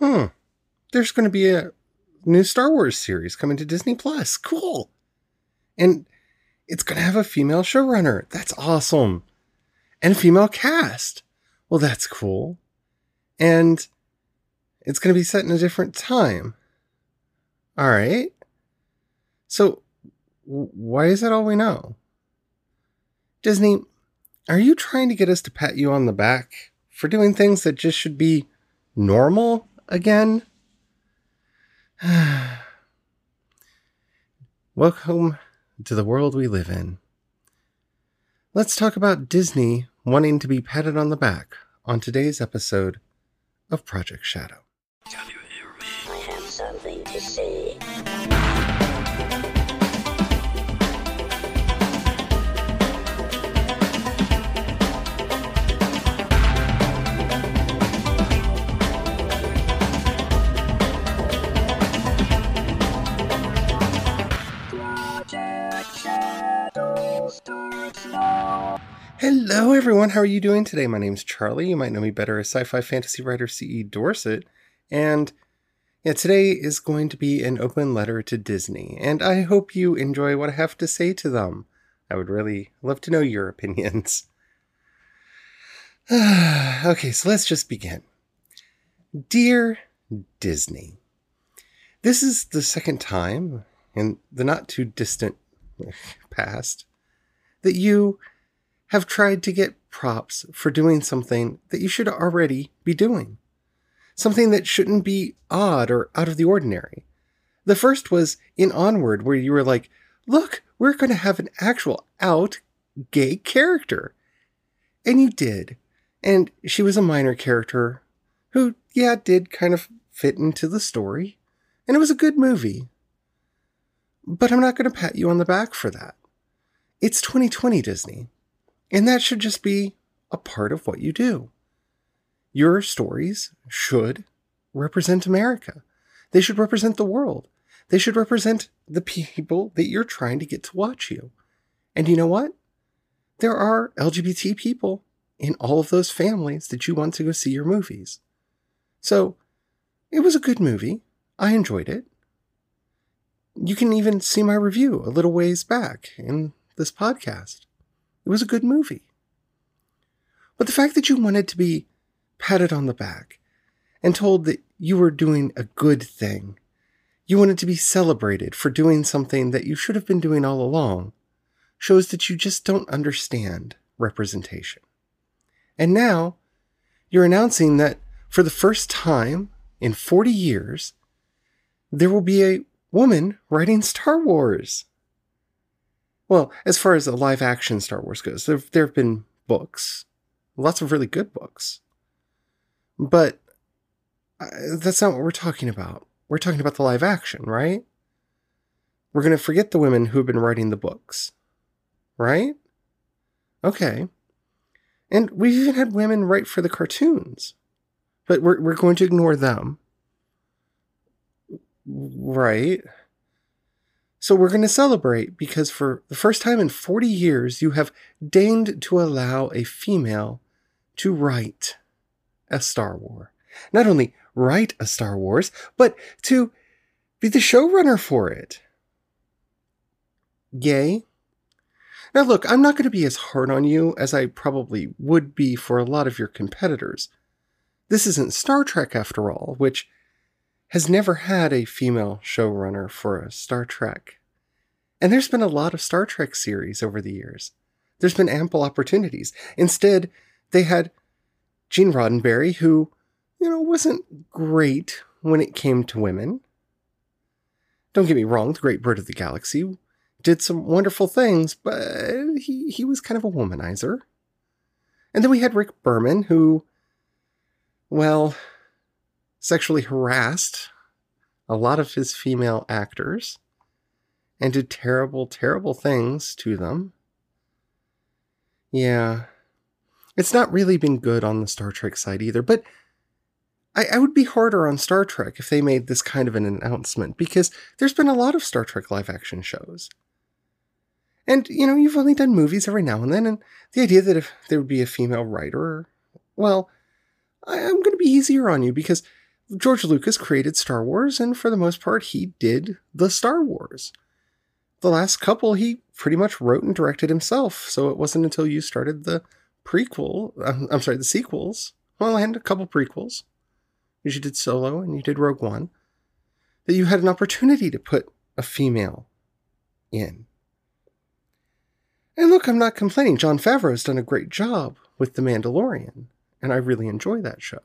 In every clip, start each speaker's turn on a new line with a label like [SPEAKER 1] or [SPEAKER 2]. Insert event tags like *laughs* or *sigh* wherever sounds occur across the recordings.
[SPEAKER 1] Hmm. There's going to be a new Star Wars series coming to Disney Plus. Cool. And it's going to have a female showrunner. That's awesome. And a female cast. Well, that's cool. And it's going to be set in a different time. All right. So, why is that all we know? Disney, are you trying to get us to pat you on the back for doing things that just should be normal again? *sighs* Welcome to the world we live in. Let's talk about Disney wanting to be patted on the back on today's episode of Project Shadow. Hello, everyone. How are you doing today? My name's Charlie. You might know me better as sci fi fantasy writer C.E. Dorsett. And yeah, today is going to be an open letter to Disney. And I hope you enjoy what I have to say to them. I would really love to know your *laughs* opinions. *sighs* okay, so let's just begin. Dear Disney, this is the second time in the not too distant *laughs* past that you have tried to get props for doing something that you should already be doing. Something that shouldn't be odd or out of the ordinary. The first was in Onward, where you were like, look, we're going to have an actual out gay character. And you did. And she was a minor character who, yeah, did kind of fit into the story. And it was a good movie. But I'm not going to pat you on the back for that. It's 2020 Disney. And that should just be a part of what you do. Your stories should represent America. They should represent the world. They should represent the people that you're trying to get to watch you. And you know what? There are LGBT people in all of those families that you want to go see your movies. So it was a good movie. I enjoyed it. You can even see my review a little ways back in this podcast. It was a good movie. But the fact that you wanted to be patted on the back and told that you were doing a good thing, you wanted to be celebrated for doing something that you should have been doing all along, shows that you just don't understand representation. And now you're announcing that for the first time in 40 years, there will be a woman writing Star Wars. Well, as far as a live action Star Wars goes, there, there have been books, lots of really good books. But uh, that's not what we're talking about. We're talking about the live action, right? We're going to forget the women who've been writing the books, right? Okay. And we've even had women write for the cartoons, but we're, we're going to ignore them. Right. So we're going to celebrate because for the first time in 40 years, you have deigned to allow a female to write a Star Wars. Not only write a Star Wars, but to be the showrunner for it. Yay. Now, look, I'm not going to be as hard on you as I probably would be for a lot of your competitors. This isn't Star Trek, after all, which has never had a female showrunner for a Star Trek. And there's been a lot of Star Trek series over the years. There's been ample opportunities. Instead, they had Gene Roddenberry, who, you know, wasn't great when it came to women. Don't get me wrong, the Great Bird of the Galaxy did some wonderful things, but he, he was kind of a womanizer. And then we had Rick Berman, who, well, sexually harassed a lot of his female actors and did terrible, terrible things to them. Yeah. It's not really been good on the Star Trek side either, but I, I, would be harder on Star Trek if they made this kind of an announcement because there's been a lot of Star Trek live action shows. And, you know, you've only done movies every now and then, and the idea that if there would be a female writer, well, I, I'm going to be easier on you because George Lucas created Star Wars, and for the most part, he did the Star Wars. The last couple he pretty much wrote and directed himself, so it wasn't until you started the prequel, I'm, I'm sorry, the sequels, well, and a couple prequels, you did Solo and you did Rogue One, that you had an opportunity to put a female in. And look, I'm not complaining. Favreau has done a great job with The Mandalorian, and I really enjoy that show.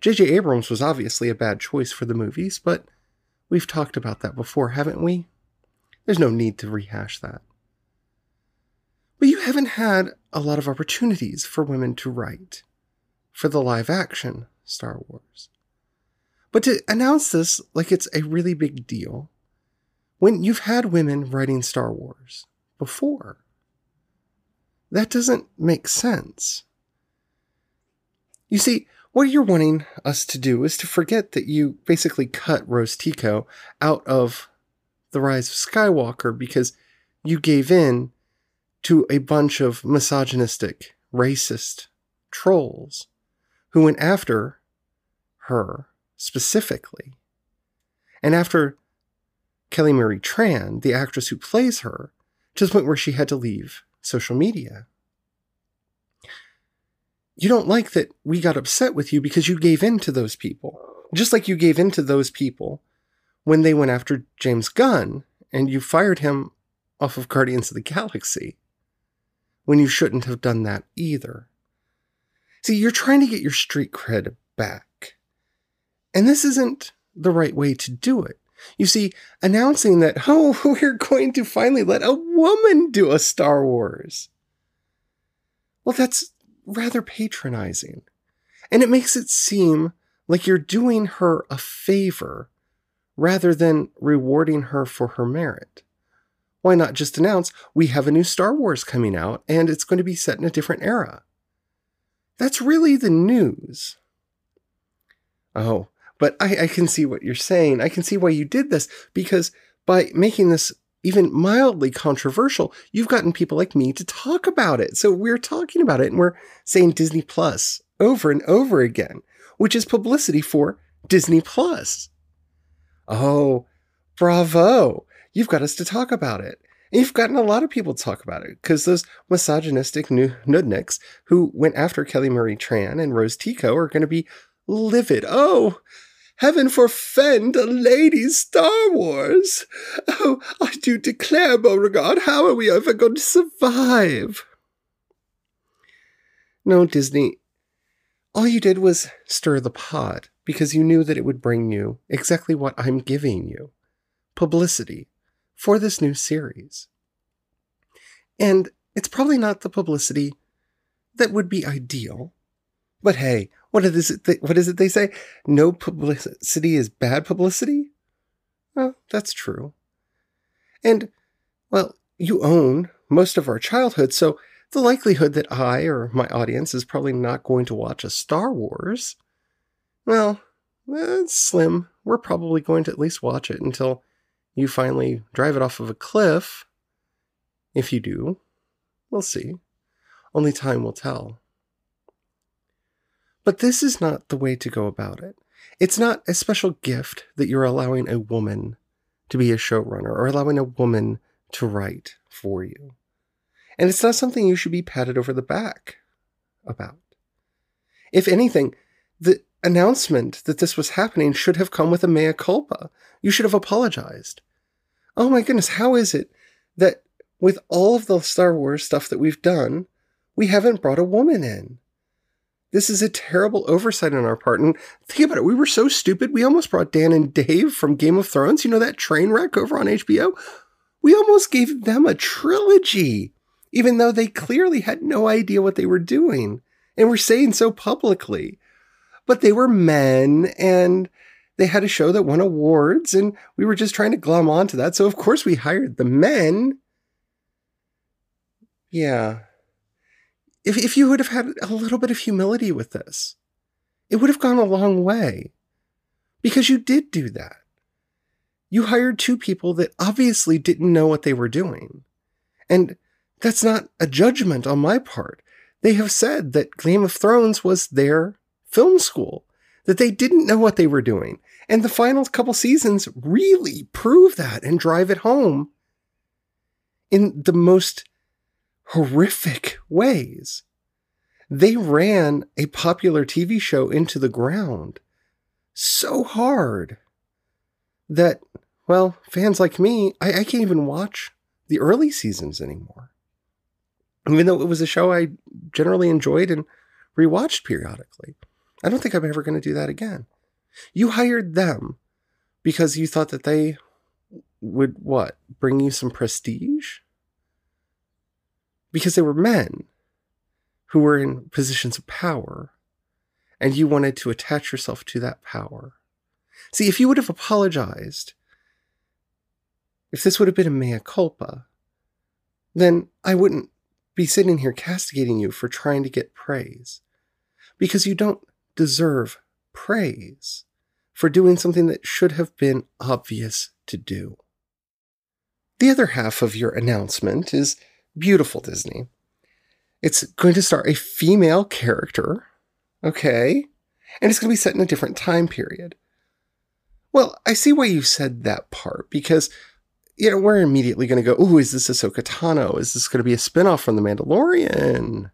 [SPEAKER 1] J.J. Abrams was obviously a bad choice for the movies, but we've talked about that before, haven't we? There's no need to rehash that. But you haven't had a lot of opportunities for women to write for the live action Star Wars. But to announce this like it's a really big deal, when you've had women writing Star Wars before, that doesn't make sense. You see, what you're wanting us to do is to forget that you basically cut Rose Tico out of The Rise of Skywalker because you gave in to a bunch of misogynistic, racist trolls who went after her specifically. And after Kelly Marie Tran, the actress who plays her, to the point where she had to leave social media. You don't like that we got upset with you because you gave in to those people. Just like you gave in to those people when they went after James Gunn and you fired him off of Guardians of the Galaxy when you shouldn't have done that either. See, you're trying to get your street cred back. And this isn't the right way to do it. You see, announcing that, *laughs* oh, we're going to finally let a woman do a Star Wars. Well, that's rather patronizing. And it makes it seem like you're doing her a favor rather than rewarding her for her merit. Why not just announce we have a new Star Wars coming out and it's going to be set in a different era? That's really the news. Oh, but I, I, can see what you're saying. I can see why you did this because by making this even mildly controversial, you've gotten people like me to talk about it. So we're talking about it and we're saying Disney Plus over and over again, which is publicity for Disney Plus. Oh, bravo. You've got us to talk about it. And you've gotten a lot of people to talk about it because those misogynistic nudniks who went after Kelly Marie Tran and Rose Tico are going to be livid. Oh, heaven forfend a lady's Star Wars. Oh, I do declare, Beauregard, how are we ever going to survive? No, Disney, all you did was stir the pot because you knew that it would bring you exactly what I'm giving you publicity for this new series. And it's probably not the publicity that would be ideal. But hey, what is it? What is it they say? No publicity is bad publicity. Well, that's true. And well, you own most of our childhood, so the likelihood that I or my audience is probably not going to watch a Star Wars, well, that's slim. We're probably going to at least watch it until you finally drive it off of a cliff. If you do, we'll see. Only time will tell. But this is not the way to go about it. It's not a special gift that you're allowing a woman to be a showrunner or allowing a woman to write for you. And it's not something you should be patted over the back about. If anything, the announcement that this was happening should have come with a mea culpa. You should have apologized oh my goodness, how is it that with all of the Star Wars stuff that we've done, we haven't brought a woman in? This is a terrible oversight on our part. And think about it, we were so stupid, we almost brought Dan and Dave from Game of Thrones, you know, that train wreck over on HBO? We almost gave them a trilogy, even though they clearly had no idea what they were doing and were saying so publicly. But they were men and they had a show that won awards and we were just trying to glom onto that. So of course we hired the men. Yeah. If, if you would have had a little bit of humility with this, it would have gone a long way. Because you did do that. You hired two people that obviously didn't know what they were doing. And that's not a judgment on my part. They have said that Game of Thrones was their film school that they didn't know what they were doing. And the final couple seasons really prove that and drive it home in the most horrific ways. They ran a popular TV show into the ground so hard that, well, fans like me, I, I can't even watch the early seasons anymore. Even though it was a show I generally enjoyed and rewatched periodically. I don't think I'm ever going to do that again. You hired them because you thought that they would what? Bring you some prestige? Because they were men who were in positions of power and you wanted to attach yourself to that power. See, if you would have apologized, if this would have been a mea culpa, then I wouldn't be sitting here castigating you for trying to get praise. Because you don't deserve praise for doing something that should have been obvious to do. The other half of your announcement is beautiful, Disney. It's going to star a female character, okay? And it's going to be set in a different time period. Well, I see why you said that part because you know, we're immediately going to go, oh, is this Ahsoka Tano? Is this going to be a spinoff from The Mandalorian?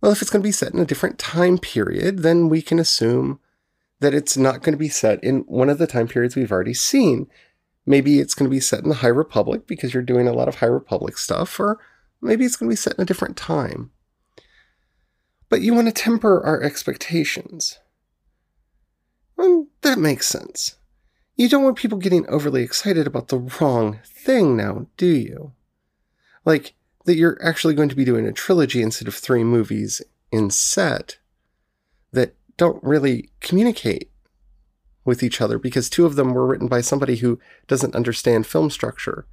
[SPEAKER 1] Well, if it's going to be set in a different time period, then we can assume that it's not going to be set in one of the time periods we've already seen. Maybe it's going to be set in the High Republic because you're doing a lot of High Republic stuff, or maybe it's going to be set in a different time. But you want to temper our expectations. Well, that makes sense. You don't want people getting overly excited about the wrong thing now, do you? Like, that you're actually going to be doing a trilogy instead of three movies in set that don't really communicate with each other because two of them were written by somebody who doesn't understand film structure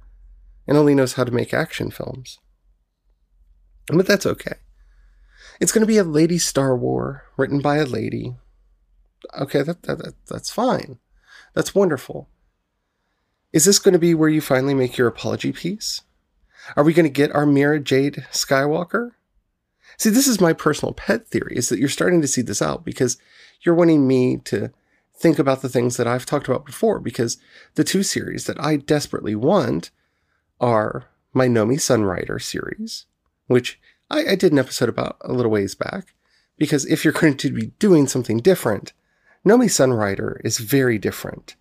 [SPEAKER 1] and only knows how to make action films. But that's okay. It's going to be a lady Star War written by a lady. Okay, that, that, that that's fine. That's wonderful. Is this going to be where you finally make your apology piece? Are we going to get our Mara Jade Skywalker? See, this is my personal pet theory is that you're starting to see this out because you're wanting me to think about the things that I've talked about before because the two series that I desperately want are my Nomi Sunrider series, which I, I did an episode about a little ways back because if you're going to be doing something different, Nomi Sunrider is very different,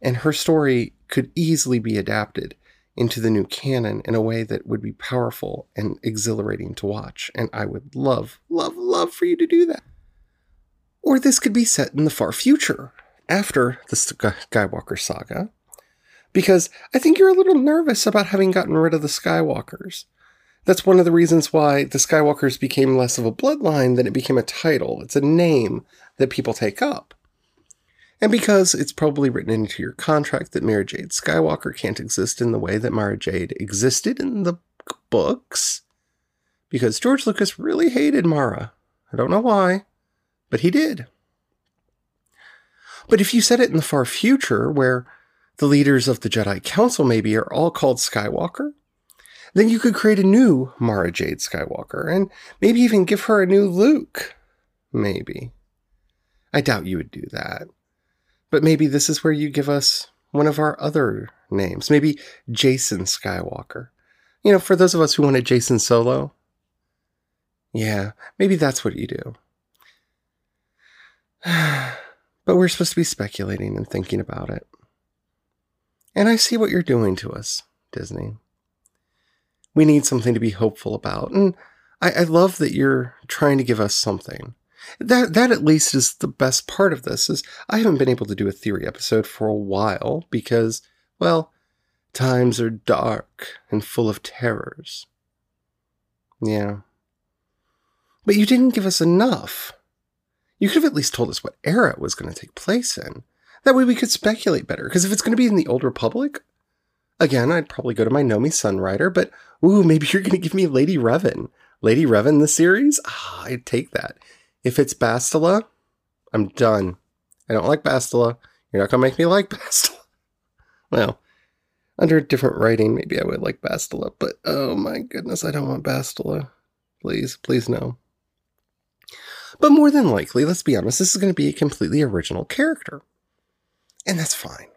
[SPEAKER 1] and her story could easily be adapted into the new canon in a way that would be powerful and exhilarating to watch. And I would love, love, love for you to do that. Or this could be set in the far future, after the Skywalker saga, because I think you're a little nervous about having gotten rid of the Skywalkers. That's one of the reasons why the Skywalkers became less of a bloodline than it became a title. It's a name that people take up. And because it's probably written into your contract that Mara Jade Skywalker can't exist in the way that Mara Jade existed in the books, because George Lucas really hated Mara. I don't know why, but he did. But if you set it in the far future, where the leaders of the Jedi Council maybe are all called Skywalker, then you could create a new Mara Jade Skywalker and maybe even give her a new Luke. Maybe. I doubt you would do that. But maybe this is where you give us one of our other names. Maybe Jason Skywalker. You know, for those of us who wanted Jason Solo. Yeah, maybe that's what you do. *sighs* but we're supposed to be speculating and thinking about it. And I see what you're doing to us, Disney. We need something to be hopeful about. And I, I love that you're trying to give us something. That that at least is the best part of this is I haven't been able to do a theory episode for a while because well, times are dark and full of terrors. Yeah. But you didn't give us enough. You could have at least told us what era it was going to take place in. That way we could speculate better. Because if it's going to be in the Old Republic, again, I'd probably go to my Nomi Sunrider, but ooh, maybe you're going to give me Lady Revan. Lady Revan, the series? Ah, I'd take that. If it's Bastila, I'm done. I don't like Bastila. You're not going to make me like *laughs* Bastila. Well, under a different writing, maybe I would like Bastila, but oh my goodness, I don't want Bastila. Please, please no. But more than likely, let's be honest, this is going to be a completely original character. And that's fine.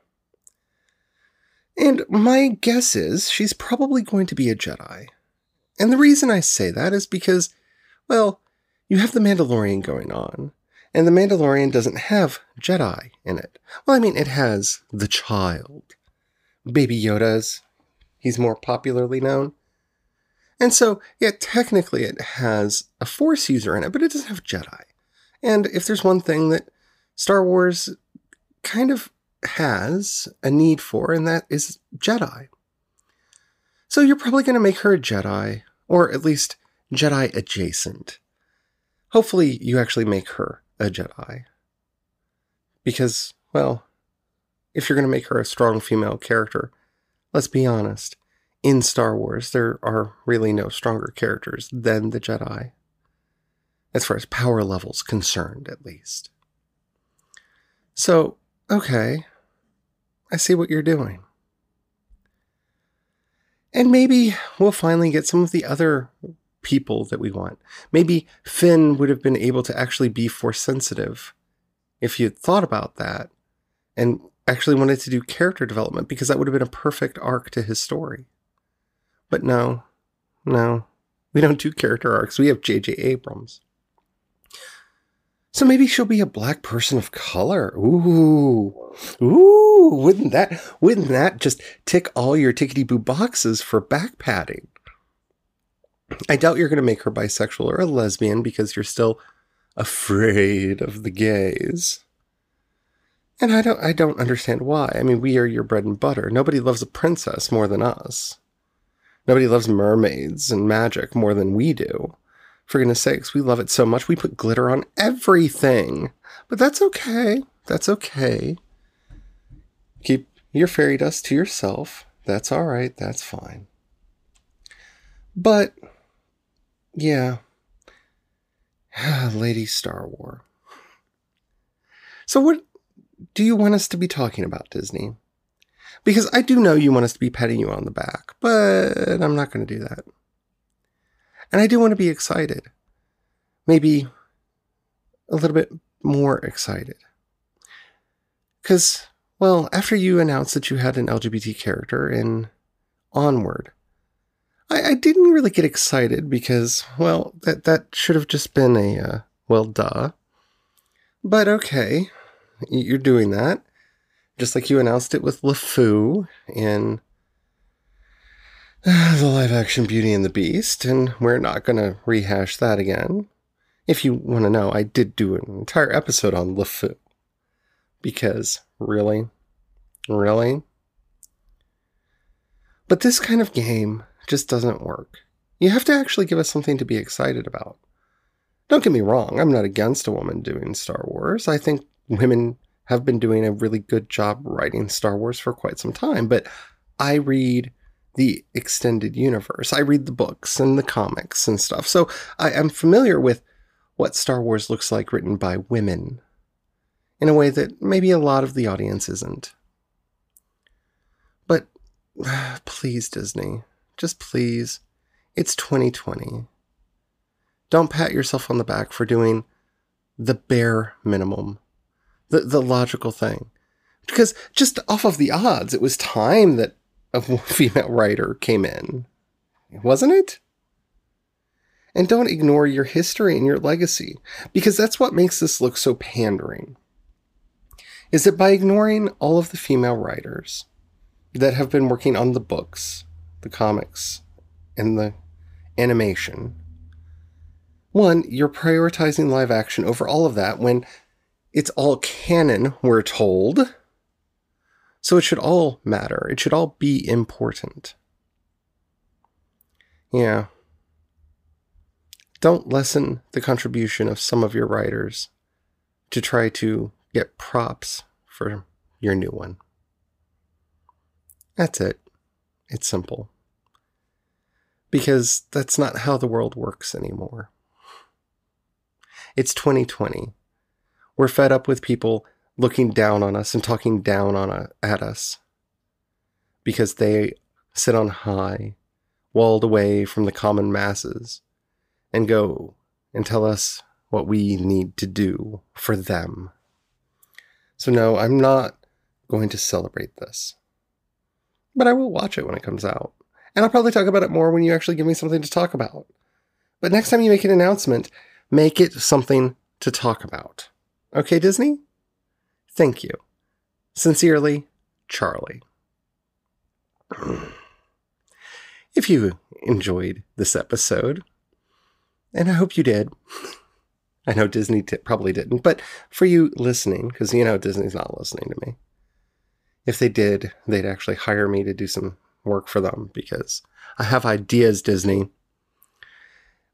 [SPEAKER 1] And my guess is she's probably going to be a Jedi. And the reason I say that is because, well, you have the Mandalorian going on, and the Mandalorian doesn't have Jedi in it. Well, I mean, it has the child. Baby Yoda's, he's more popularly known. And so, yeah, technically it has a Force user in it, but it doesn't have Jedi. And if there's one thing that Star Wars kind of has a need for, and that is Jedi. So you're probably going to make her a Jedi, or at least Jedi adjacent. Hopefully, you actually make her a Jedi. Because, well, if you're going to make her a strong female character, let's be honest, in Star Wars, there are really no stronger characters than the Jedi. As far as power levels concerned, at least. So, okay, I see what you're doing. And maybe we'll finally get some of the other people that we want. Maybe Finn would have been able to actually be force sensitive if you'd thought about that and actually wanted to do character development because that would have been a perfect arc to his story. But no, no, we don't do character arcs. We have J.J. Abrams. So maybe she'll be a black person of color. Ooh, ooh! Wouldn't that wouldn't that just tick all your tickety boo boxes for back padding? I doubt you're going to make her bisexual or a lesbian because you're still afraid of the gays. And I don't I don't understand why. I mean, we are your bread and butter. Nobody loves a princess more than us. Nobody loves mermaids and magic more than we do. For goodness sakes, we love it so much we put glitter on everything. But that's okay. That's okay. Keep your fairy dust to yourself. That's all right. That's fine. But yeah. *sighs* Lady Star War. So, what do you want us to be talking about, Disney? Because I do know you want us to be patting you on the back, but I'm not going to do that. And I do want to be excited. Maybe a little bit more excited. Because, well, after you announced that you had an LGBT character in Onward, I, I didn't really get excited because, well, that, that should have just been a, uh, well, duh. But okay, you're doing that. Just like you announced it with LeFou in *sighs* the live action Beauty and the Beast, and we're not going to rehash that again. If you want to know, I did do an entire episode on LeFou. Because, really? Really? But this kind of game just doesn't work. You have to actually give us something to be excited about. Don't get me wrong, I'm not against a woman doing Star Wars. I think women have been doing a really good job writing Star Wars for quite some time, but I read the extended universe. I read the books and the comics and stuff. So I am familiar with what Star Wars looks like written by women in a way that maybe a lot of the audience isn't. But *sighs* please, Disney, just please, it's 2020. Don't pat yourself on the back for doing the bare minimum, the, the logical thing. Because just off of the odds, it was time that a *laughs* female writer came in, wasn't it? And don't ignore your history and your legacy, because that's what makes this look so pandering. Is that by ignoring all of the female writers that have been working on the books, the comics, and the animation. One, you're prioritizing live action over all of that when it's all canon, we're told. So it should all matter. It should all be important. Yeah. Don't lessen the contribution of some of your writers to try to get props for your new one. That's it. It's simple. Because that's not how the world works anymore. It's 2020. We're fed up with people looking down on us and talking down on a, at us because they sit on high, walled away from the common masses, and go and tell us what we need to do for them. So, no, I'm not going to celebrate this. But I will watch it when it comes out. And I'll probably talk about it more when you actually give me something to talk about. But next time you make an announcement, make it something to talk about. Okay, Disney? Thank you. Sincerely, Charlie. if you enjoyed this episode, and I hope you did. I know Disney t- probably didn't, but for you listening, because you know Disney's not listening to me. If they did, they'd actually hire me to do some work for them because I have ideas, Disney.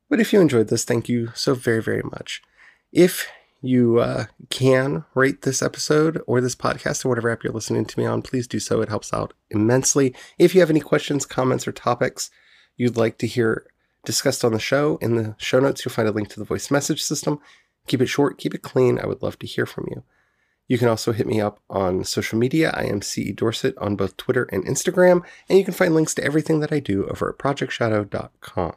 [SPEAKER 1] But if you enjoyed this, thank you so very, very much. If you uh, can rate this episode or this podcast or whatever app you're listening to me on, please do so. It helps out immensely. If you have any questions, comments, or topics you'd like to hear discussed on the show, in the show notes, you'll find a link to the voice message system. Keep it short, keep it clean. I would love to hear from you. You can also hit me up on social media. I am CE Dorsett on both Twitter and Instagram, and you can find links to everything that I do over at projectshadow.com.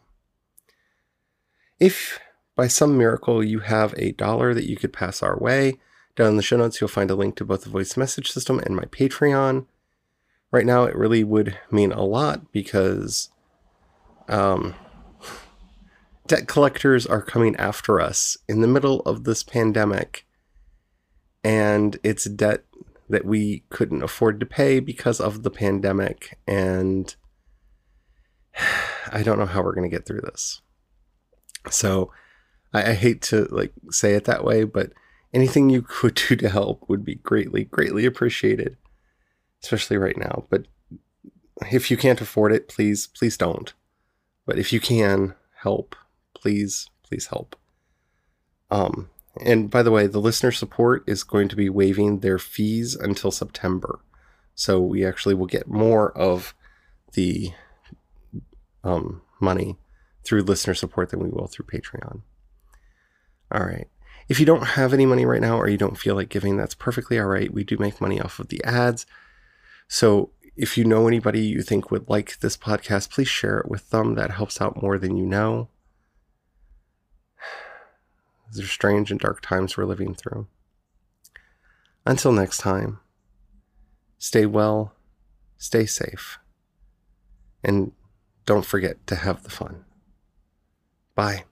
[SPEAKER 1] If by some miracle you have a dollar that you could pass our way, down in the show notes you'll find a link to both the voice message system and my Patreon. Right now, it really would mean a lot because um, *laughs* debt collectors are coming after us in the middle of this pandemic, and it's debt that we couldn't afford to pay because of the pandemic. And *sighs* I don't know how we're going to get through this. So I, I hate to like say it that way, but anything you could do to help would be greatly, greatly appreciated, especially right now. But if you can't afford it, please, please don't. But if you can help, please, please help. Um, and by the way, the listener support is going to be waiving their fees until September. So we actually will get more of the um, money through listener support than we will through Patreon. All right. If you don't have any money right now or you don't feel like giving, that's perfectly all right. We do make money off of the ads. So if you know anybody you think would like this podcast, please share it with them. That helps out more than you know. *sighs* These are strange and dark times we're living through. Until next time, stay well, stay safe, and don't forget to have the fun. Bye.